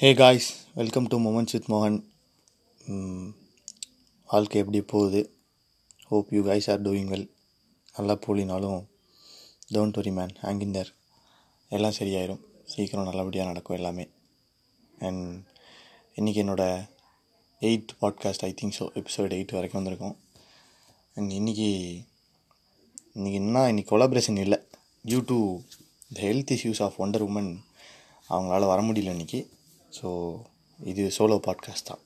Hey guys welcome to moments with மோகன் வாழ்க்கை எப்படி போகுது? Hope you guys are doing well நல்லா போலினாலும் don't worry man hang there எல்லாம் சரியாயிடும் சீக்கிரம் நல்லபடியாக நடக்கும் எல்லாமே. அண்ட் இன்றைக்கி என்னோடய eighth podcast I think so episode eight வரைக்கும் வந்திருக்கோம். அண்ட் இன்றைக்கி இன்றைக்கி என்ன இன்றைக்கி கொலாபரேஷன் இல்லை. Due to the health issues of Wonder Woman அவங்களால வர முடியல இன்றைக்கி ஸோ இது சோலோ பாட்காஸ்ட் தான்.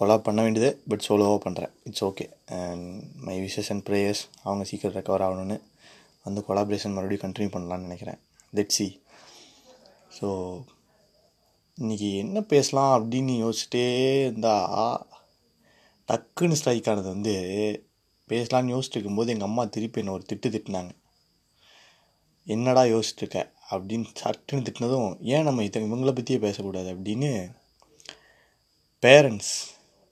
கொலாப் பண்ண வேண்டியது பட் சோலோவாக பண்ணுறேன் it's okay and my wishes and prayers அவங்க சீக்கிரம் ரெக்கவர் ஆகணும்னு வந்து கொலாபரேஷன் மறுபடியும் கண்டினியூ பண்ணலான்னு நினைக்கிறேன். லெட் சி ஸோ இன்றைக்கி என்ன பேசலாம் அப்படின்னு யோசிச்சுட்டே இருந்தால் டக்குன்னு ஸ்ட்ரைக் ஆனது வந்து பேசலான்னு யோசிச்சுட்டு இருக்கும்போது எங்கள் அம்மா திருப்பி என்னை ஒரு திட்டு திட்டினாங்க. என்னடா யோசிச்சுட்டு இருக்க? அப்படின்னு சட்டுன்னு திட்டினதும் ஏன் நம்ம இதை இவங்கள பற்றியே பேசக்கூடாது? அப்படின்னு parents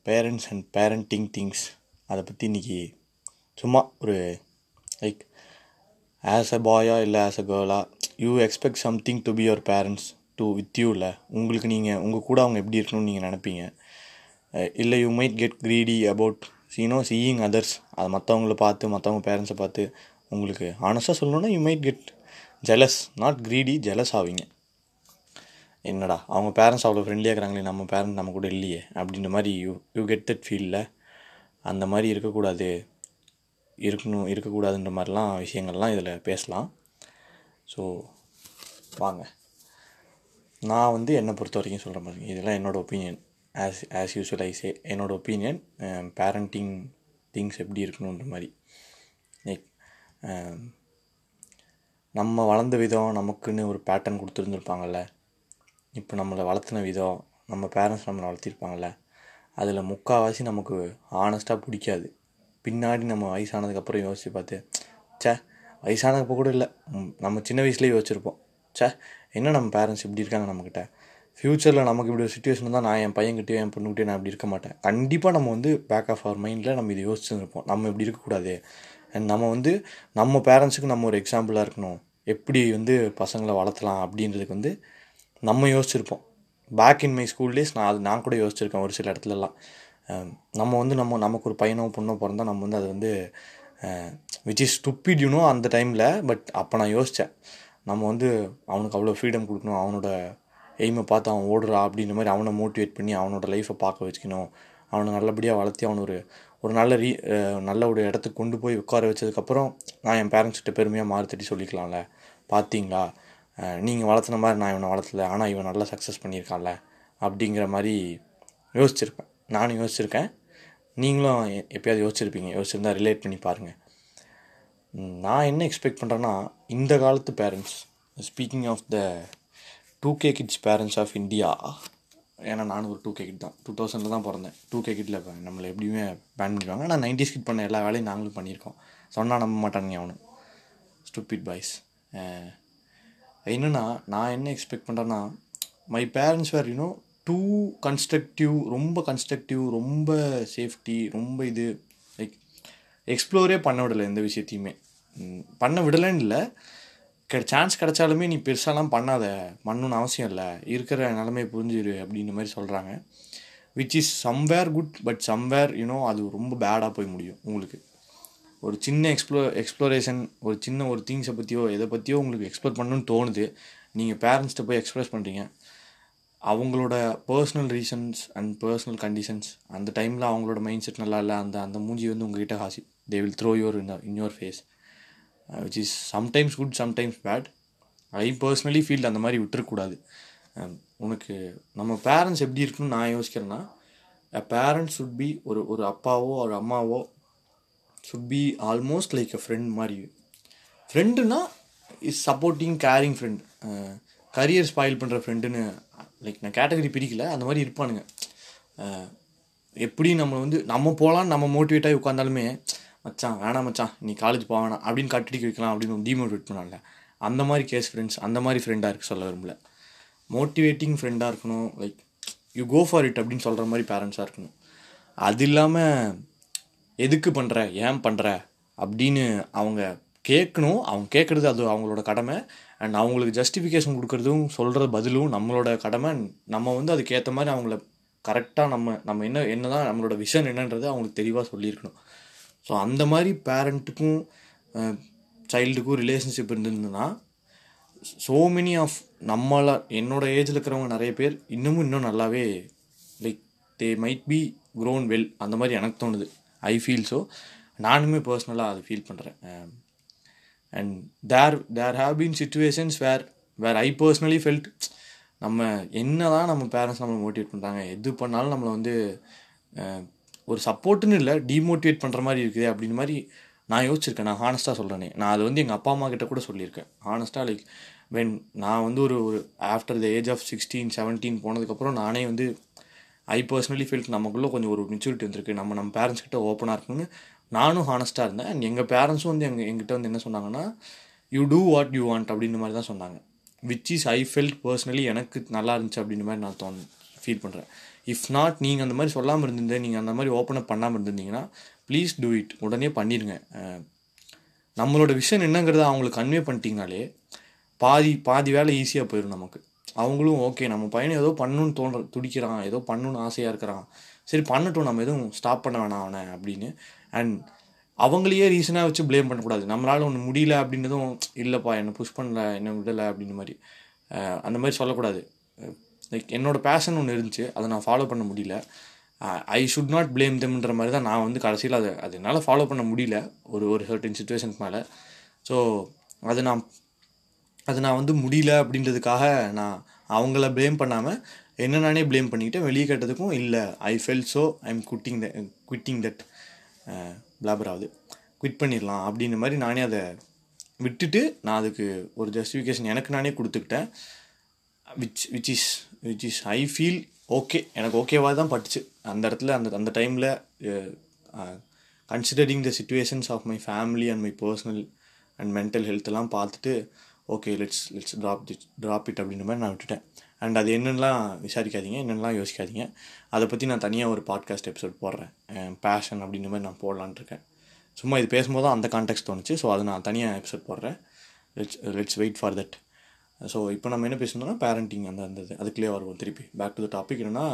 parents and parenting things அதை பற்றி இன்றைக்கி சும்மா ஒரு லைக் ஆஸ் அ பாயா இல்லை as a Kerala you expect something to be your parents to with you இல்லை உங்களுக்கு நீங்கள் உங்கள் கூட அவங்க எப்படி இருக்கணும்னு நீங்கள் நினைப்பீங்க? இல்லை you might get greedy about சீனோ seeing others அதை மற்றவங்கள பார்த்து மற்றவங்க பேரண்ட்ஸை பார்த்து உங்களுக்கு ஆனஸ்ட்டாக சொல்லணுன்னா you might get jealous not greedy jealous ஆவீங்க. என்னடா அவங்க பேரண்ட்ஸ் அவ்வளோ ஃப்ரெண்ட்லியாக இருக்கிறாங்களே நம்ம பேரண்ட் நம்ம கூட இல்லையே அப்படின்ற மாதிரி யூ யூ கெட் தட் ஃபீலில் அந்த மாதிரி இருக்கக்கூடாது இருக்கணும் இருக்கக்கூடாதுன்ற மாதிரிலாம் விஷயங்கள்லாம் இதில் பேசலாம். ஸோ வாங்க. நான் வந்து என்னை பொறுத்த வரைக்கும் சொல்கிற மாதிரி இதெல்லாம் என்னோடய opinion as as usual I say என்னோடய ஒப்பீனியன் பேரண்டிங் திங்ஸ் எப்படி இருக்கணுன்ற மாதிரி. லைக் um, நம்ம வளர்ந்த விதம் நமக்குன்னு ஒரு பேட்டர்ன் கொடுத்துருந்துருப்பாங்கல்ல. இப்போ நம்மளை வளர்த்துன விதம் நம்ம பேரண்ட்ஸ் நம்மளை வளர்த்திருப்பாங்கல்ல. அதில் முக்கால்வாசி நமக்கு ஆனஸ்ட்டாக பிடிக்காது. பின்னாடி நம்ம வயசானதுக்கப்புறம் யோசித்து பார்த்து ச்சே வயசானப்போ கூட இல்லை. நம்ம சின்ன வயசுலேயே யோசிச்சிருப்போம். சே என்ன நம்ம பேரண்ட்ஸ் இப்படி இருக்காங்க நம்மக்கிட்ட ஃப்யூச்சரில் நமக்கு இப்படி ஒரு சுச்சுவேஷன் தான் நான் என் பையன்கிட்டயோ என் பொண்ணுக்கிட்டே நான் இப்படி இருக்க மாட்டேன். கண்டிப்பாக நம்ம வந்து பேக் ஆஃப் அவர் மைண்டில் நம்ம இதை யோசிச்சுருப்போம் நம்ம இப்படி இருக்கக்கூடாது. அண்ட் நம்ம வந்து நம்ம பேரண்ட்ஸுக்கு நம்ம ஒரு எக்ஸாம்பிளாக இருக்கணும். எப்படி வந்து பசங்களை வளர்த்தலாம் அப்படின்றதுக்கு வந்து நம்ம யோசிச்சிருப்போம். Back in my school days நான் அது நான் கூட யோசிச்சிருக்கேன் ஒரு சில இடத்துலலாம். Um, நம்ம வந்து நம்ம நமக்கு ஒரு பையனோ பொண்ணோ பிறந்தால் நம்ம வந்து அது வந்து விச் இஸ் ஸ்டுப்பிட் யூனோ அந்த டைமில் பட் அப்போ நான் யோசித்தேன் நம்ம வந்து அவனுக்கு அவ்வளோ ஃப்ரீடம் கொடுக்கணும் அவனோட எய்மை பார்த்து அவன் ஓடுறா அப்படின்ற மாதிரி அவனை மோட்டிவேட் பண்ணி அவனோட லைஃப்பை பார்க்க வச்சுக்கணும். அவனை நல்லபடியாக வளர்த்தி அவன் ஒரு ஒரு நல்ல ரீ நல்ல ஒரு இடத்துக்கு கொண்டு போய் உட்கார வச்சதுக்கப்புறம் நான் என் பேரண்ட்ஸ்கிட்ட பெருமையாக மாறு சொல்லிக்கலாம்ல. பார்த்தீங்களா நீங்கள் வளர்த்துன மாதிரி நான் இவனை வளர்த்தல ஆனால் இவன் நல்லா சக்ஸஸ் பண்ணியிருக்கான்ல அப்படிங்கிற மாதிரி யோசிச்சிருப்பேன். நானும் யோசிச்சிருக்கேன். நீங்களும் எ- எப்பயாவது யோசிச்சிருப்பீங்க. யோசிச்சிருந்தா ரிலேட் பண்ணி பாருங்கள் நான் என்ன எக்ஸ்பெக்ட் பண்ணுறேன்னா இந்த காலத்து parents speaking of the two K kids parents of India ஏன்னா நானும் ஒரு டூ கே கிட் தான். டூ தௌசண்டில் தான் பிறந்தேன். டூ கே கிட்டில் நம்மளை எப்படியுமே பேன் பண்ணிடுவாங்க ஆனால் நைன்டிஸ் கிட் பண்ண எல்லா வேலையும் நாங்களும் பண்ணியிருக்கோம். சொன்னால் நம்ப மாட்டானுங்க அவனும். ஸ்டூபிட் பாய்ஸ் என்னென்னா நான் என்ன எக்ஸ்பெக்ட் பண்ணுறேன்னா my parents were you know too constructive ரொம்ப கன்ஸ்ட்ரக்டிவ் ரொம்ப சேஃப்டி ரொம்ப இது லைக் எக்ஸ்ப்ளோரே பண்ண விடலை எந்த விஷயத்தையுமே. பண்ண விடலைன்னு இல்லை. சான்ஸ் கிடைச்சாலுமே நீ பெருசாலாம் பண்ணாத. பண்ணணும்னு அவசியம் இல்லை. இருக்கிற நிலைமையை புரிஞ்சிரு அப்படின்ற மாதிரி சொல்கிறாங்க which is somewhere good but somewhere you know அது ரொம்ப பேடாக போய் முடியும் உங்களுக்கு. ஒரு சின்ன எக்ஸ்ப்ளோ எக்ஸ்ப்ளோரேஷன் ஒரு சின்ன ஒரு திங்ஸை பற்றியோ எதை பற்றியோ உங்களுக்கு எக்ஸ்ப்ளோர் பண்ணணும்னு தோணுது. நீங்கள் பேரண்ட்ஸ்கிட்ட போய் எக்ஸ்ப்ரெஸ் பண்ணுறீங்க அவங்களோட personal reasons and personal conditions அந்த டைமில் அவங்களோட மைண்ட் செட் நல்லா இல்லை அந்த அந்த மூஞ்சி வந்து உங்ககிட்ட ஹாசி they will throw your in in your face which is sometimes good sometimes bad I personally feel அந்த மாதிரி விட்டுறக்கூடாது. Um, உனக்கு நம்ம பேரண்ட்ஸ் எப்படி இருக்குன்னு நான் யோசிக்கிறேன்னா பேரண்ட்ஸ் சுட் பி ஒரு ஒரு அப்பாவோ ஒரு அம்மாவோ should be almost like a friend மாதிரி. ஃப்ரெண்டுனா is supporting caring friend career spoil பண்ணுற ஃப்ரெண்டுன்னு லைக் நான் கேட்டகரி பிரிக்கல அந்த மாதிரி இருப்பானுங்க. Uh, எப்படி நம்ம வந்து நம்ம போகலாம் நம்ம மோட்டிவேட்டாகி உட்காந்தாலுமே மச்சான் வேணாம் மச்சான் நீ காலேஜ் போக வேணாம் அப்படின்னு கட்டிடிக்க வைக்கலாம் அப்படின்னு டிமோட்டிவேட் பண்ணல அந்த மாதிரி கேஸ் ஃப்ரெண்ட்ஸ் அந்த மாதிரி ஃப்ரெண்டாக இருக்க சொல்ல விரும்பல. மோட்டிவேட்டிங் ஃப்ரெண்டாக இருக்கணும் like you go for it அப்படின்னு சொல்கிற மாதிரி பேரண்ட்ஸாக இருக்கணும். அது இல்லாமல் எதுக்கு பண்ணுற ஏன் பண்ணுற அப்படின்னு அவங்க கேட்கணும் அவங்க கேட்குறது அது அவங்களோட கடமை. அண்ட் அவங்களுக்கு ஜஸ்டிஃபிகேஷன் கொடுக்குறதும் சொல்கிற பதிலும் நம்மளோட கடமை. நம்ம வந்து அதுக்கேற்ற மாதிரி அவங்கள கரெக்டாக நம்ம நம்ம என்ன என்ன தான் நம்மளோட விஷன் என்னன்றது அவங்களுக்கு தெளிவாக சொல்லியிருக்கணும். ஸோ அந்த மாதிரி பேரண்ட்டுக்கும் சைல்டுக்கும் ரிலேஷன்ஷிப் இருந்திருந்ததுன்னா ஸோ மெனி ஆஃப் நம்மள என்னோடய ஏஜில் இருக்கிறவங்க நிறைய பேர் இன்னமும் இன்னும் நல்லாவே like they might be grown well அந்த மாதிரி எனக்கு தோணுது. ஐ ஃபீல் ஸோ நானுமே பர்சனலாக அதை ஃபீல் பண்ணுறேன் and there there have been situations where where I personally felt நம்ம என்ன தான் நம்ம பேரண்ட்ஸ் நம்மளை மோட்டிவேட் பண்ணுறாங்க எது பண்ணாலும் நம்மளை வந்து ஒரு சப்போர்ட்டுன்னு இல்லை டிமோட்டிவேட் பண்ணுற மாதிரி இருக்குது அப்படின்னு மாதிரி நான் யோசிச்சிருக்கேன். நான் ஹானஸ்ட்டாக சொல்கிறேனே நான் அது வந்து எங்கள் அப்பா அம்மா கிட்ட கூட சொல்லியிருக்கேன். ஹானஸ்ட்டாக லைக் வென் நான் வந்து ஒரு ஒரு after the age of sixteen seventeen போனதுக்கப்புறம் நானே வந்து ஐ பர்சனலி ஃபீல் நமக்குள்ளே கொஞ்சம் ஒரு மெச்சூரிட்டி வந்திருக்கு. நம்ம நம்ம பேரண்ட்ஸ் கிட்ட ஓப்பனாக இருக்குன்னு நானும் ஹானஸ்ட்டாக இருந்தேன். அண்ட் எங்கள் பேரண்ட்ஸும் வந்து எங்கள் எங்கிட்ட வந்து என்ன சொன்னாங்கன்னா you do what you want அப்படின்ற மாதிரி தான் சொன்னாங்க. Which is I felt personally எனக்கு நல்லா இருந்துச்சு அப்படின்ற மாதிரி நான் தோணு ஃபீல் பண்ணுறேன் இஃப் நாட் நீங்கள் அந்த மாதிரி சொல்லாமல் இருந்திருந்தேன் நீங்கள் அந்த மாதிரி ஓப்பன் அப் பண்ணாமல் இருந்திருந்தீங்கன்னா ப்ளீஸ் டூ இட் உடனே பண்ணிடுங்க நம்மளோட விஷயம் என்னங்கிறத அவங்களுக்கு கன்வே பண்ணிட்டீங்கனாலே பாதி பாதி வேலை ஈஸியாக போயிடும் நமக்கு. அவங்களும் ஓகே நம்ம பையனை ஏதோ பண்ணணும்னு தோன்ற துடிக்கிறான் ஏதோ பண்ணணும்னு ஆசையாக இருக்கிறான். சரி பண்ணட்டும் நம்ம எதுவும் ஸ்டாப் பண்ண வேணாம் அவனை அப்படின்னு. அண்ட் அவங்களையே ரீசனாக வச்சு ப்ளேம் பண்ணக்கூடாது. நம்மளால் ஒன்று முடியல அப்படின்றதும் இல்லைப்பா என்னை புஷ் பண்ணல என்னை விடலை அப்படின்ற மாதிரி. அந்த மாதிரி சொல்லக்கூடாது. லைக் என்னோட பேஷன் ஒன்று இருந்துச்சு. அதை நான் ஃபாலோ பண்ண முடியல. ஐ ஷுட் நாட் பிளேம் தெம்ன்ற மாதிரி தான் நான் வந்து கடைசியில் அதை அது என்னால் ஃபாலோ பண்ண முடியல. ஒரு ஒரு சர்டன் சுச்சுவேஷனுக்கு மேலே. ஸோ அது நான் அது நான் வந்து முடியல அப்படின்றதுக்காக நான் அவங்கள ப்ளேம் பண்ணாமல் என்ன நானே ப்ளேம் பண்ணிக்கிட்டேன். வெளியே கேட்டதுக்கும் இல்லை. I felt so I am cutting the quitting that பிளாபராவது ஆகுது குவிட் பண்ணிடலாம் அப்படின்ற மாதிரி நானே அதை விட்டுட்டு நான் அதுக்கு ஒரு ஜஸ்டிஃபிகேஷன் எனக்கு நானே கொடுத்துக்கிட்டேன். Which which is which is I feel okay எனக்கு ஓகேவாக தான் பட்டுச்சு. அந்த இடத்துல அந்த அந்த டைமில் considering the situations of my family and my personal and mental health எல்லாம் பார்த்துட்டு okay let's let's drop the drop it அப்படின்ற மாதிரி நான் விட்டுட்டேன். அண்ட் அது என்னென்னலாம் விசாரிக்காதீங்க என்னென்னலாம் யோசிக்காதீங்க. அதை பற்றி நான் தனியாக ஒரு பாட்காஸ்ட் எபிசோட் போடுறேன். பேஷன் அப்படின்ற மாதிரி நான் போடலான்ட்டு இருக்கேன். சும்மா இது பேசும்போது தான் அந்த கான்டெக்ட் தோணுச்சு. ஸோ அது நான் தனியாக எபிசோட் போடுறேன். Let's let's wait for that so இப்போ நம்ம என்ன பேசணும்னா பேரண்டிங் அந்த அந்த இது. அதுக்குள்ளே வருவோம் திருப்பி. பேக் டு த டாபிக் என்னென்னா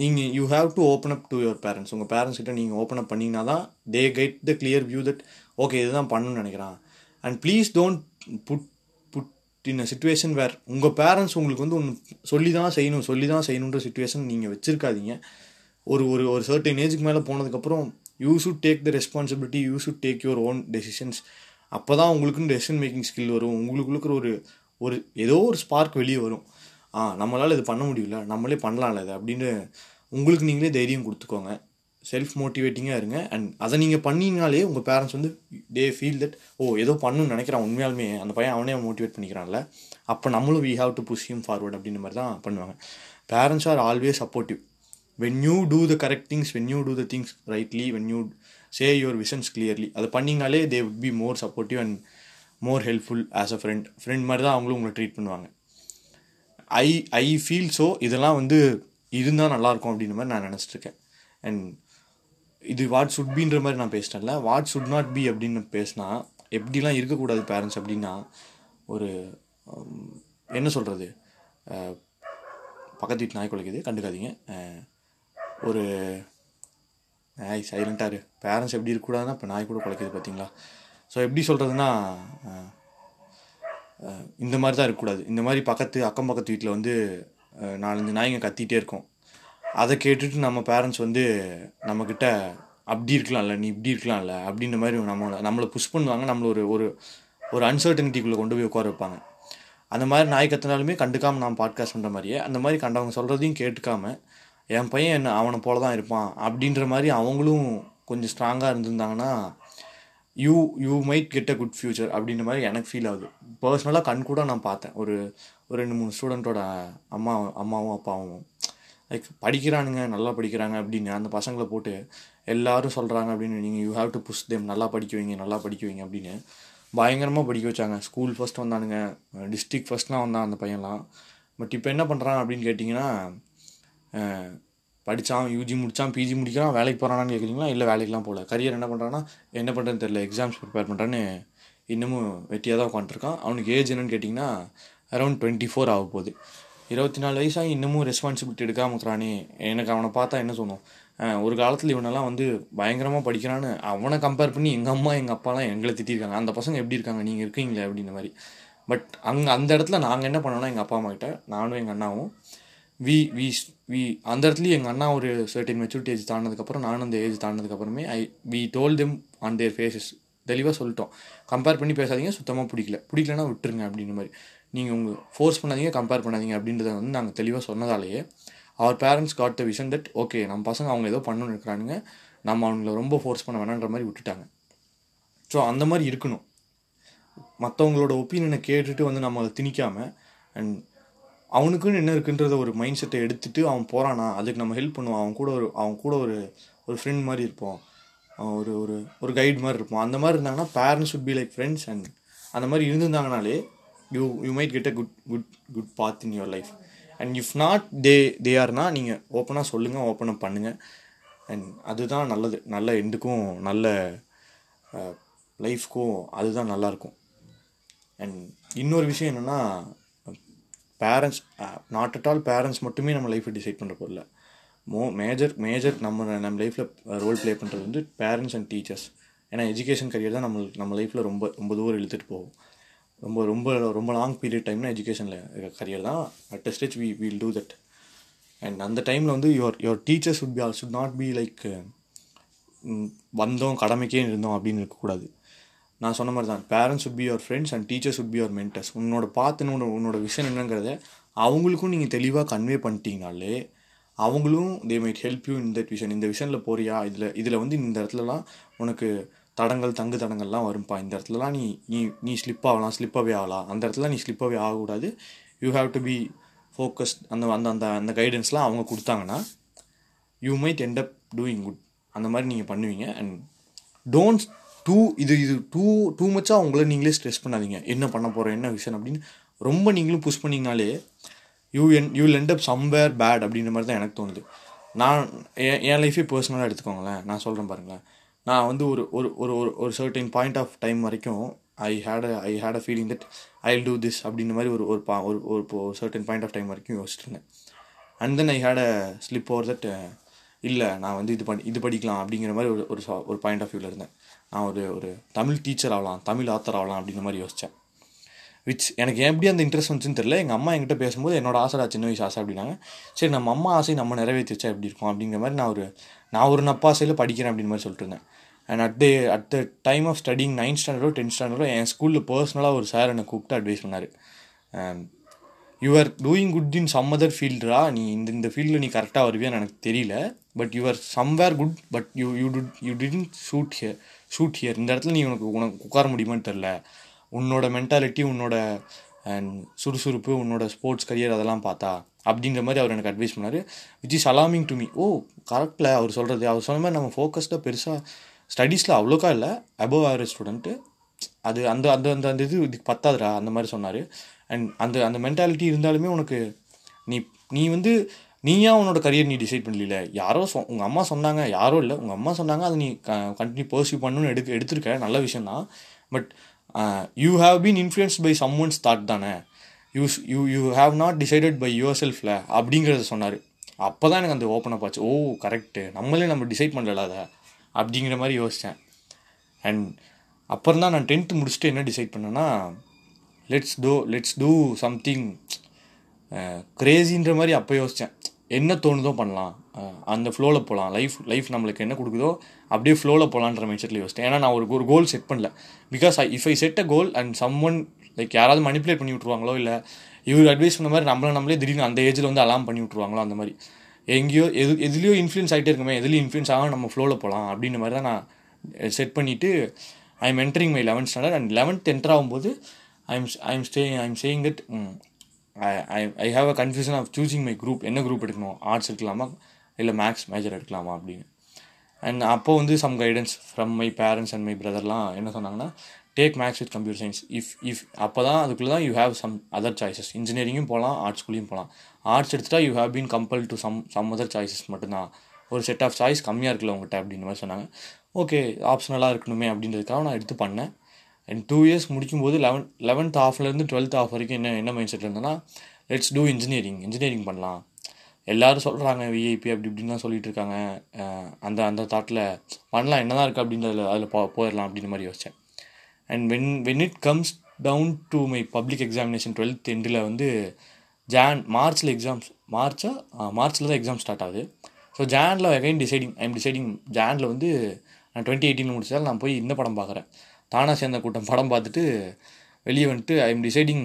நீங்கள் you have to open up to your parents உங்கள் பேரண்ட்ஸ் கிட்ட நீங்கள் ஓப்பன் அப் பண்ணிங்கன்னா தான் they get the clear view that okay இதுதான் பண்ணணும்னு நினைக்கிறான். And please don't put put in a situation where உங்கள் பேரண்ட்ஸ் உங்களுக்கு வந்து ஒன்று சொல்லி தான் செய்யணும் சொல்லி தான் செய்யணுன்ற சுச்சுவேஷன் நீங்கள் வச்சுருக்காதீங்க. ஒரு ஒரு ஒரு சர்டன் ஏஜுக்கு மேலே போனதுக்கப்புறம் you should take the responsibility you should take your own decisions அப்போ தான் உங்களுக்குன்னு டெசிஷன் மேக்கிங் ஸ்கில் வரும். உங்களுக்குள்ள ஒரு ஒரு ஏதோ ஒரு ஸ்பார்க் வெளியே வரும். ஆ நம்மளால் இது பண்ண முடியல. நம்மளே பண்ணலாம்ல இது அப்படின்னு உங்களுக்கு நீங்களே தைரியம் கொடுத்துக்கோங்க. செல்ஃப் மோட்டிவேட்டிங்காக இருங்க. அண்ட் அதை நீங்கள் பண்ணினாலே உங்கள் பேரண்ட்ஸ் வந்து டே ஃபீல் தட் ஓ ஏதோ பண்ணணும்னு நினைக்கிறான் உண்மையாலுமே. அந்த பையன் அவனே மோட்டிவேட் பண்ணிக்கிறான்ல. அப்போ நம்மளும் we have to push him forward அப்படின்ற மாதிரி தான் பண்ணுவாங்க. Parents are always supportive when you do the correct things when you do the things rightly when you say your visions clearly அதை பண்ணிங்கனாலே they would be more supportive and more helpful as a friend friend மாதிரி தான் அவங்களும் உங்களை treat பண்ணுவாங்க. ஐ ஐ feel so இதெல்லாம் வந்து இருந்தால் நல்லாயிருக்கும் அப்படின்ற மாதிரி நான் நினச்சிட்ருக்கேன் அண்ட் இது வாட் சுட் பீன்ற மாதிரி நான் பேசிட்டேன்ல. வாட் சுட் நாட் பி அப்படின்னு பேசினா எப்படிலாம் இருக்கக்கூடாது பேரண்ட்ஸ் அப்படின்னா ஒரு என்ன சொல்கிறது பக்கத்து வீட்டு நாய் குலைக்குது கண்டுக்காதீங்க. ஒரு நாய் சைலண்ட்டாக இரு. பேரண்ட்ஸ் எப்படி இருக்கக்கூடாதுன்னா இப்போ நாய் கூட குலைக்குது பார்த்தீங்களா ஸோ எப்படி சொல்கிறதுனா இந்த மாதிரி தான் இருக்கக்கூடாது. இந்த மாதிரி பக்கத்து அக்கம் பக்கத்து வீட்டில் வந்து நாலஞ்சு நாய்ங்க கத்திகிட்டே இருக்கும். அதை கேட்டுட்டு நம்ம பேரண்ட்ஸ் வந்து நம்மக்கிட்ட அப்படி இருக்கலாம்ல நீ இப்படி இருக்கலாம்ல அப்படின்ற மாதிரி நம்மளை நம்மளை புஷ் பண்ணுவாங்க. நம்மளை ஒரு ஒரு ஒரு அன்சர்டனிட்டிக்குள்ளே கொண்டு போய் உட்கார வைப்பாங்க. அந்த மாதிரி நாய் கத்தினாலுமே கண்டுக்காமல் நான் பாட்காஸ்ட் பண்ணுற மாதிரியே அந்த மாதிரி கண்டவங்க சொல்கிறதையும் கேட்டுக்காம என் பையன் என்ன அவனை போல தான் இருப்பான் அப்படின்ற மாதிரி அவங்களும் கொஞ்சம் ஸ்ட்ராங்காக இருந்திருந்தாங்கன்னா you you might get a good future அப்படின்ற மாதிரி எனக்கு ஃபீல் ஆகுது. பர்சனலாக கண் கூட நான் பார்த்தேன். ஒரு ஒரு ரெண்டு மூணு ஸ்டூடெண்ட்டோட அம்மா அம்மாவும் அப்பாவும் லைக் படிக்கிறானுங்க நல்லா படிக்கிறாங்க அப்படின்னு அந்த பசங்களை போட்டு எல்லாரும் சொல்கிறாங்க அப்படின்னு நீங்கள் you have to push them நல்லா படிக்க வைங்க நல்லா படிக்க வைங்க அப்படின்னு பயங்கரமாக படிக்க வச்சாங்க. ஸ்கூல் ஃபர்ஸ்ட் வந்தானுங்க. டிஸ்ட்ரிக்ட் ஃபஸ்ட்லாம் வந்தான் அந்த பையன்லாம். பட் இப்போ என்ன பண்ணுறான் அப்படின்னு கேட்டிங்கன்னா படித்தான் யூஜி முடித்தான் பிஜி முடிக்கிறான் வேலைக்கு போகிறானான்னு கேட்குறீங்களா இல்லை வேலைக்கெலாம் போகல. கரியர் என்ன பண்ணுறான்னா என்ன பண்ணுறதுன்னு தெரியல. எக்ஸாம்ஸ் ப்ரிப்பேர் பண்ணுறான்னு இன்னமும் வெட்டியாக தான் உட்காந்துருக்கான் அவனுக்கு ஏஜ் என்னன்னு கேட்டிங்கன்னா அரௌண்ட் டுவெண்ட்டி ஃபோர் ஆக போகுது. இருபத்தி நாலு வயசாகி இன்னமும் ரெஸ்பான்சிபிலிட்டி எடுக்காமல் இருக்கிறானே. எனக்கு அவனை பார்த்தா என்ன சொன்னோம் ஒரு காலத்தில் இவனெல்லாம் வந்து பயங்கரமாக படிக்கிறான்னு அவனை கம்பேர் பண்ணி எங்கள் அம்மா எங்கள் அப்பாலாம் எங்களை திட்டிருக்காங்க அந்த பசங்க எப்படி இருக்காங்க? நீங்கள் இருக்கீங்களே அப்படின்ற மாதிரி. பட் அங்கே அந்த இடத்துல நாங்கள் என்ன பண்ணோன்னா எங்கள் அப்பா அம்மா கிட்ட நானும் எங்கள் அண்ணாவும் வி வி வி அந்த இடத்துலையும் எங்கள் அண்ணா ஒரு சர்டின் மெச்சூரிட்டி ஏஜ் தாண்டினதுக்கப்புறம் நானும் அந்த age தாண்டினதுக்கப்புறமே I we told them on their faces தெளிவாக சொல்லிட்டோம். கம்பேர் பண்ணி பேசாதீங்க சுத்தமாக பிடிக்கல. பிடிக்கலனா விட்டுருங்க அப்படின்ற மாதிரி. நீங்கள் உங்கள் ஃபோர்ஸ் பண்ணாதீங்க கம்பேர் பண்ணாதீங்க அப்படின்றத வந்து நாங்கள் தெளிவாக சொன்னதாலேயே அவர் parents got the vision that okay நம்ம பசங்க அவங்க ஏதோ பண்ணணும்னு இருக்கிறானுங்க நம்ம அவங்கள ரொம்ப ஃபோர்ஸ் பண்ண வேணான்ற மாதிரி விட்டுட்டாங்க. ஸோ அந்த மாதிரி இருக்கணும். மற்றவங்களோட ஒப்பீனியனை கேட்டுட்டு வந்து நம்ம அதை திணிக்காமல் அண்ட் அவனுக்குன்னு என்ன இருக்குன்றத ஒரு மைண்ட் செட்டை எடுத்துட்டு அவன் போகிறானா அதுக்கு நம்ம ஹெல்ப் பண்ணுவோம். அவன் கூட ஒரு அவன் கூட ஒரு ஒரு ஃப்ரெண்ட் மாதிரி இருப்போம். ஒரு ஒரு ஒரு கைடு மாதிரி இருப்போம். அந்த மாதிரி இருந்தாங்கன்னா parents would be like friends and அந்த மாதிரி இருந்திருந்தாங்கனாலே you you might get a good good good path in your life and if not they they ஆர்னா நீங்கள் ஓப்பனாக சொல்லுங்கள் ஓப்பனாக பண்ணுங்கள் அண்ட் அதுதான் நல்லது. நல்ல எண்டுக்கும் நல்ல லைஃப்க்கும் அதுதான் நல்லாயிருக்கும் அண்ட் இன்னொரு விஷயம் என்னென்னா parents not at all parents மட்டுமே நம்ம லைஃப்பை டிசைட் பண்ணுற பொருள் மோ மேஜர் மேஜர் நம்ம நம்ம லைஃப்பில் ரோல் ப்ளே பண்ணுறது வந்து பேரண்ட்ஸ் அண்ட் டீச்சர்ஸ் ஏன்னா எஜுகேஷன் கரியர் தான் நம்ம நம்ம லைஃப்பில் ரொம்ப ரொம்ப தூரம் இழுத்துட்டு போகும். ரொம்ப ரொம்ப ரொம்ப லாங் பீரியட் டைம்னா எஜுகேஷனில் கரியர் தான் at a stage we will do that and அந்த டைமில் வந்து your your teachers would be all should not be like வந்தோம் கடமைக்கே இருந்தோம் அப்படின்னு இருக்கக்கூடாது. நான் சொன்ன மாதிரி தான் parents would be your friends and teachers should be your mentors உன்னோட பார்த்து உன்னோட உன்னோட விஷயம் என்னங்கிறத அவங்களுக்கும் நீங்கள் தெளிவாக கன்வே பண்ணிட்டீங்கனாலே அவங்களும் they might help you in that vision இந்த விஷனில் போறியா? இதில் இதில் வந்து இந்த இடத்துலலாம் உனக்கு தடங்கள் தங்கு தடங்கள்லாம் வரும்ப்பா இந்த இடத்துலலாம் நீ நீ நீ ஸ்லிப் ஆகலாம் ஸ்லிப்பாகவே ஆகலாம். அந்த இடத்துல நீ ஸ்லிப்பாகவே ஆகக்கூடாது. You have to be focused அந்த அந்த அந்த அந்த கைடன்ஸ்லாம் அவங்க கொடுத்தாங்கன்னா you might end up doing good அந்த மாதிரி நீங்கள் பண்ணுவீங்க. அண்ட் டோன்ட் டூ இது இது டூ டூ மச்சாக உங்களை நீங்களே ஸ்ட்ரெஸ் பண்ணாதீங்க. என்ன பண்ண போகிறோம் என்ன விஷயம் அப்படின்னு ரொம்ப நீங்களும் புஷ் பண்ணிங்கனாலே you and you end up somewhere bad அப்படின்ற மாதிரி தான் எனக்கு தோணுது. நான் என் என் லைஃபே பர்சனலாக எடுத்துக்கோங்களேன். நான் சொல்கிறேன் பாருங்களேன். நான் வந்து ஒரு ஒரு ஒரு ஒரு ஒரு சர்டின் பாயிண்ட் ஆஃப் டைம் வரைக்கும் I had I had a feeling that I do this அப்படின்ற மாதிரி ஒரு ஒரு பா ஒரு ஒரு சர்டன் பாயிண்ட் ஆஃப் டைம் வரைக்கும் யோசிச்சிருந்தேன் and then I had a slip over that இல்லை நான் வந்து இது பண்ணி இது படிக்கலாம் அப்படிங்கிற மாதிரி ஒரு ஒரு ஒரு பாயிண்ட் ஆஃப் வியூவில் இருந்தேன். நான் ஒரு ஒரு தமிழ் டீச்சர் ஆகலாம் தமிழ் ஆத்தர் ஆகலாம் அப்படின்ற மாதிரி யோசித்தேன் விச் எனக்கு எப்படி அந்த இன்ட்ரெஸ்ட் வந்துச்சுன்னு தெரியல. எங்கள் அம்மா என்கிட்ட பேசும்போது என்னோட ஆசைடா சின்ன வயசு ஆசை அப்படின்னாங்க. சரி நம்ம அம்மா ஆசை நம்ம நிறைவேற்றி வச்சா எப்படி இருக்கும் அப்படிங்கிற மாதிரி நான் ஒரு நான் ஒரு நப்பாசையில் படிக்கிறேன் அப்படின்னு மாதிரி சொல்லிட்டு இருந்தேன். And at the at the time of studying ninth ஸ்டாண்டர்டோ tenth ஸ்டாண்டர்டோ என் ஸ்கூலில் பர்சனலாக ஒரு சார் என்னை கூப்பிட்டு அட்வைஸ் பண்ணார். You are doing good in some other ஃபீல்டா நீ இந்த இந்த ஃபீல்டில் நீ கரெக்டாக வருவியான்னு எனக்கு தெரியல. But you are somewhere good but you you do you didn't shoot here shoot here இந்த இடத்துல நீ உனக்கு உனக்கு உட்கார முடியுமான்னு தெரில உன்னோட மென்டாலிட்டி உன்னோட அண்ட் சுறுசுறுப்பு உன்னோட ஸ்போர்ட்ஸ் கரியர் அதெல்லாம் பார்த்தா அப்படிங்கிற மாதிரி அவர் எனக்கு அட்வைஸ் பண்ணார். Which is alarming to me ஓ கரெக்டில் அவர் சொல்கிறது அவர் சொன்ன மாதிரி நம்ம ஃபோக்கஸ்டாக பெருசாக ஸ்டடீஸில் அவ்வளோக்கா இல்லை. அபவ் ஆவரேஜ் ஸ்டூடெண்ட்டு அது அந்த அந்த அந்த அந்த இது இதுக்கு பத்தாதுடா அந்த மாதிரி சொன்னார். அண்ட் அந்த அந்த மென்டாலிட்டி இருந்தாலுமே உனக்கு நீ நீ வந்து நீயா உன்னோட கரியர் நீ டிசைட் பண்ணல யாரோ சொ உங்கள் அம்மா சொன்னாங்க. யாரோ இல்லை. உங்கள் அம்மா சொன்னாங்க அதை நீ க கண்டினியூ பர்சியூ பண்ணணும்னு எடுக்க எடுத்திருக்க. நல்ல விஷயம் தான். But you have been influence by some ones thought தானே? You you you have not decided by your செல்ஃபில் அப்படிங்கிறத சொன்னார். அப்போ தான் எனக்கு அந்த ஓப்பன் அப் ஆச்சு. ஓ கரெக்டு நம்மளே நம்ம டிசைட் பண்ணல அதை. அப்படிங்கிற மாதிரி யோசித்தேன் அண்ட் அப்புறம் தான் நான் டென்த்து முடிச்சுட்டு என்ன டிசைட் பண்ணேன்னா let's do let's do something கிரேசின்ற மாதிரி அப்போ யோசித்தேன் என்ன தோணுதோ பண்ணலாம். அந்த ஃப்ளோவில் போகலாம் லைஃப் லைஃப் நம்மளுக்கு என்ன கொடுக்குதோ அப்படியே ஃப்ளோவில் போகலான்ற மைண்ட் செட்டில் யோசிச்சேன் ஏன்னா நான் ஒரு ஒரு கோல் செட் பண்ணல. Because I if I set a goal and some one like யாராவது மணிப்புலேட் பண்ணி விட்ருவாங்களோ இல்லை இவர் அட்வைஸ் பண்ண மாதிரி நம்மளை நம்மளே திடீர்னு அந்த ஏஜில் வந்து அலாம் பண்ணி விட்ருவாங்களோ அந்த மாதிரி. எங்கேயோ எது எதுலேயோ இன்ஃப்ளூயன்ஸ் ஆகிட்டே இருக்குமே எதுலேயும் இன்ஃப்ளூயன்ஸ் ஆகாமல் நம்ம ஃப்ளோவில் போகலாம் அப்படின்ற மாதிரி தான் நான் செட் பண்ணிவிட்டு I am entering my eleventh standard and eleventh enter ஆகும்போது I am I am stay I am saying that I I have a confusion of choosing my group என்ன குரூப் எடுக்கணும்? ஆர்ட்ஸ் எடுக்கலாமா? இல்லை மேக்ஸ் மேஜர் எடுக்கலாமா அப்படின்னு. And அப்போ வந்து some guidance from my parents and my பிரதர்லாம் என்ன சொன்னாங்கன்னா take maths with computer science if if அப்போ தான் அதுக்குள்ளே தான் you have some other choices இன்ஜினியரிங்கும் போகலாம் ஆர்ட்ஸ்குள்ளேயும் போகலாம் ஆர்ட்ஸ் எடுத்துட்டா you have been compel to some some other choices மட்டும்தான். ஒரு செட் ஆஃப் சாய்ஸ் கம்மியாக இருக்குல்ல உங்கள்கிட்ட அப்படின்ற மாதிரி சொன்னாங்க. ஓகே ஆப்ஷனலாக இருக்கணுமே அப்படின்றதுக்காக நான் எடுத்து பண்ணேன். அண்ட் டூ இயர்ஸ் முடிக்கும்போது லெவன் லெவன்த் ஆஃப்லேருந்து டுவெல்த் ஆஃப் வரைக்கும் என்ன என்ன மைண்ட் செட்டில் இருந்தேன்னா லெட்ஸ் டூ இன்ஜினியரிங் இன்ஜினியரிங் பண்ணலாம். எல்லாரும் சொல்கிறாங்க விஐபி அப்படி இப்படின்லாம் தான் இருக்காங்க. அந்த அந்த தாட்டில் பண்ணலாம் என்னதான் இருக்குது அப்படின்றதுல அதில் போ போயிடலாம் அப்படின்ற மாதிரி யோசித்தேன் and when when it comes down to my public examination twelfth எண்டில் வந்து ஜான் மார்ச்சில் எக்ஸாம்ஸ் மார்ச்சா மார்ச்சில் தான் எக்ஸாம் ஸ்டார்ட் ஆகுது. ஸோ ஜானில் அகைன் டிசைடிங் ஐம் டிசைடிங் ஜானில் வந்து நான் டுவெண்ட்டி எயிட்டீனில் முடிச்சதால் நான் போய் இந்த படம் பார்க்குறேன். தானாக சேர்ந்த கூட்டம் படம் பார்த்துட்டு வெளியே வந்துட்டு ஐ எம் டிசைடிங்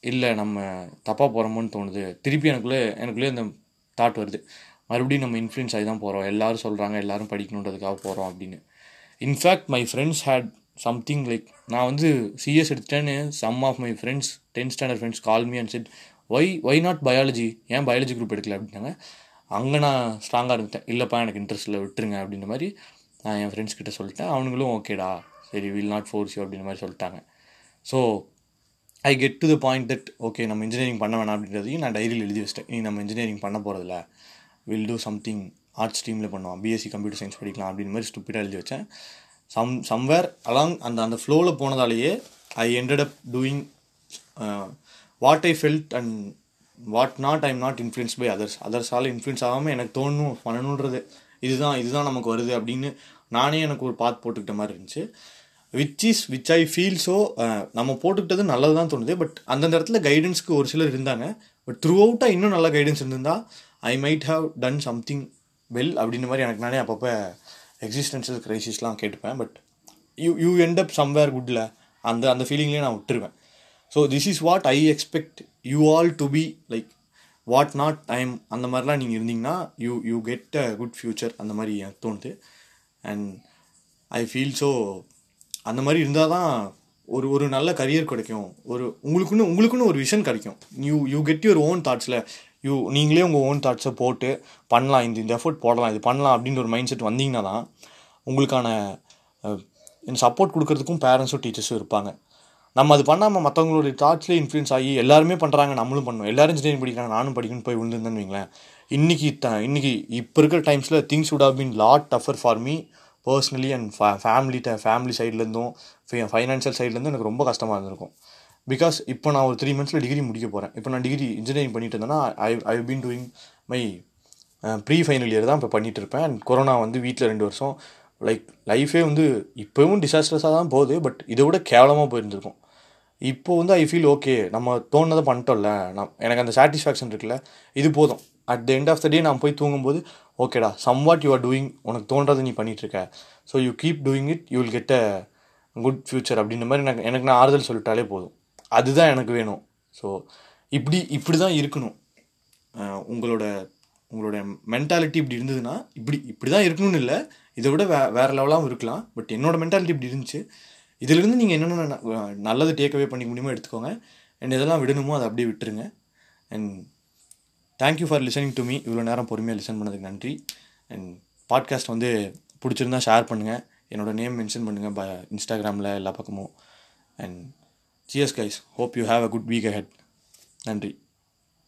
இல்லை நம்ம தப்பாக போகிறோமோன்னு தோணுது. திருப்பி எனக்குள்ளே எனக்குள்ளேயே அந்த தாட் வருது. மறுபடியும் நம்ம இன்ஃப்ளூயன்ஸ் ஆகி தான் போகிறோம் எல்லோரும் சொல்கிறாங்க எல்லோரும் படிக்கணுன்றதுக்காக போகிறோம் அப்படின்னு. In fact my friends had something like நான் வந்து CS எடுத்துட்டேன்னு some of my friends tenth standard friends call me and said why why not biology ஏன் பயாலஜி குரூப் எடுக்கல? அப்படின்னாங்க. அங்கே நான் ஸ்ட்ராங்காக இருந்துட்டேன். இல்லைப்பா எனக்கு இன்ட்ரெஸ்ட் இல்லை விட்டுருங்க அப்படின்ற மாதிரி நான் என் ஃப்ரெண்ட்ஸ் கிட்ட சொல்லிட்டேன். அவனுங்களும் ஓகேடா சரி வில் நாட் ஃபோர்ஸ் யூ அப்படின்ற மாதிரி சொல்லிட்டாங்க. So I get to the point that okay நம்ம இன்ஜினியரிங் பண்ண வேணாம் அப்படின்றதையும் நான் டைரியில் எழுதி வச்சிட்டேன். நீ நம்ம இன்ஜினியரிங் பண்ண போகிறதில்ல வில் டூ சம்திங் ஆர்ட்ஸ் ஸ்ட்ரீமில் பண்ணுவோம். பிஎஸ்சி கம்ப்யூட்டர் சயின்ஸ் படிக்கலாம் அப்படின்ற மாதிரி ஸ்டூப்பிடாக எழுதி வச்சேன். சம் சம்வேர் அலாங் அந்த அந்த ஃப்ளோவில் போனதாலேயே I ended up doing what I felt and what not I am not influence by others அதர்ஸால் influence ஆகாமல் எனக்கு தோணும் பண்ணணுன்றது. இதுதான் இதுதான் நமக்கு வருது அப்படின்னு நானே எனக்கு ஒரு பாத் போட்டுக்கிட்ட மாதிரி இருந்துச்சு. Which is which I feel so நம்ம போட்டுக்கிட்டது நல்லது தான் தோணுது. பட் அந்தந்த இடத்துல கைடன்ஸ்க்கு ஒரு சிலர் இருந்தாங்க. பட் த்ரூ அவுட்டாக இன்னும் நல்ல கைடன்ஸ் இருந்திருந்தால் I might have done something well அப்படின்ற மாதிரி எனக்கு நானே அப்பப்போ எக்ஸிஸ்டன்ஷியல் க்ரைசிஸ்லாம் கேட்டுப்பேன். But you you end up somewhere குட்டில் அந்த அந்த ஃபீலிங்லேயே நான் விட்டுருவேன். So this is what I expect you all to be like what not time அந்த மாதிரிலாம் நீங்கள் இருந்தீங்கன்னா you you get a good future அந்த மாதிரி எனக்கு தோணுது. அண்ட் ஐ ஃபீல் ஸோ அந்த மாதிரி இருந்தால் தான் ஒரு ஒரு நல்ல கரியர் கிடைக்கும். ஒரு உங்களுக்குன்னு உங்களுக்குன்னு ஒரு விஷன் கிடைக்கும். You you get your own தாட்ஸில் you நீங்களே உங்கள் ஓன் தாட்ஸை போட்டு பண்ணலாம். இந்த இந்த எஃபர்ட் போடலாம் இது பண்ணலாம் அப்படின்ற ஒரு மைண்ட் செட் வந்தீங்கன்னா தான் உங்களுக்கான சப்போர்ட் கொடுக்கறதுக்கும் பேரண்ட்ஸும் டீச்சர்ஸும் இருப்பாங்க. நம்ம அது பண்ணாமல் மற்றவங்களுடைய தாட்ஸ்லேயே இன்ஃப்ளூயன்ஸ் ஆகி எல்லாருமே பண்ணுறாங்க நம்மளும் பண்ணணும். எல்லாரும் இன்ஜினியரிங் படிக்கிறாங்க நானும் படிக்கணும்னு போய் விழுந்துருந்தேன்னு வைங்களேன். இன்றைக்கி த இன்னைக்கு இப்போ இருக்கிற டைம்ஸில் things would have been lot tougher for me personally and family family சைட்லேருந்தும் financial சைட்லேருந்தும் எனக்கு ரொம்ப கஷ்டமாக இருந்திருக்கும். பிகாஸ் இப்போ நான் ஒரு த்ரீ மந்த்ஸில் டிகிரி முடிக்க போகிறேன் இப்போ நான் டிகிரி இன்ஜினியரிங் பண்ணிட்டு இருந்தேன்னா I I been doing my pre final year தான் இப்போ பண்ணிகிட்டு இருப்பேன். அண்ட் கொரோனா வந்து வீட்டில் ரெண்டு வருஷம் லைக் லைஃபே வந்து இப்போவும் டிசாஸ்டர்ஸாக தான் போகுது. பட் இதை விட கேவலமாக போயிருந்திருக்கும். இப்போ வந்து ஐ ஃபீல் ஓகே நம்ம தோணுனதை பண்ணிட்டோம்ல. நான் எனக்கு அந்த சாட்டிஸ்ஃபேக்ஷன் இருக்குல்ல. இது போதும். At the end of the day நான் போய் தூங்கும்போது ஓகேடா some what you are doing உனக்கு தோன்றதை நீ பண்ணிகிட்டு இருக்க so you keep doing it you will get a good future அப்படின்ற மாதிரி எனக்கு எனக்கு நான் ஆறுதல் சொல்லிட்டாலே போதும். அதுதான் எனக்கு வேணும். ஸோ இப்படி இப்படி தான் இருக்கணும் உங்களோட உங்களோட மென்டாலிட்டி இப்படி இருந்ததுன்னா இப்படி இப்படி தான் இருக்கணும்னு இல்லை. இதை விட வே வேறு லெவலாகவும் இருக்கலாம். பட் என்னோடய மென்டாலிட்டி இப்படி இருந்துச்சு. இதிலிருந்து நீங்கள் என்னென்ன ந- நல்லது டேக்அவே பண்ணிக்க முடியுமோ எடுத்துக்கோங்க. அண்ட் எதெல்லாம் விடணுமோ அதை அப்படியே விட்டுருங்க. And thank you for listening to me இவ்வளோ நேரம் பொறுமையாக லிசன் பண்ணதுக்கு நன்றி. அண்ட் பாட்காஸ்ட் வந்து பிடிச்சிருந்தா ஷேர் பண்ணுங்கள் என்னோட நேம் மென்ஷன் பண்ணுங்கள் ப இன்ஸ்டாகிராமில் எல்லா பக்கமும். And cheers guys hope you have a good week ahead நன்றி.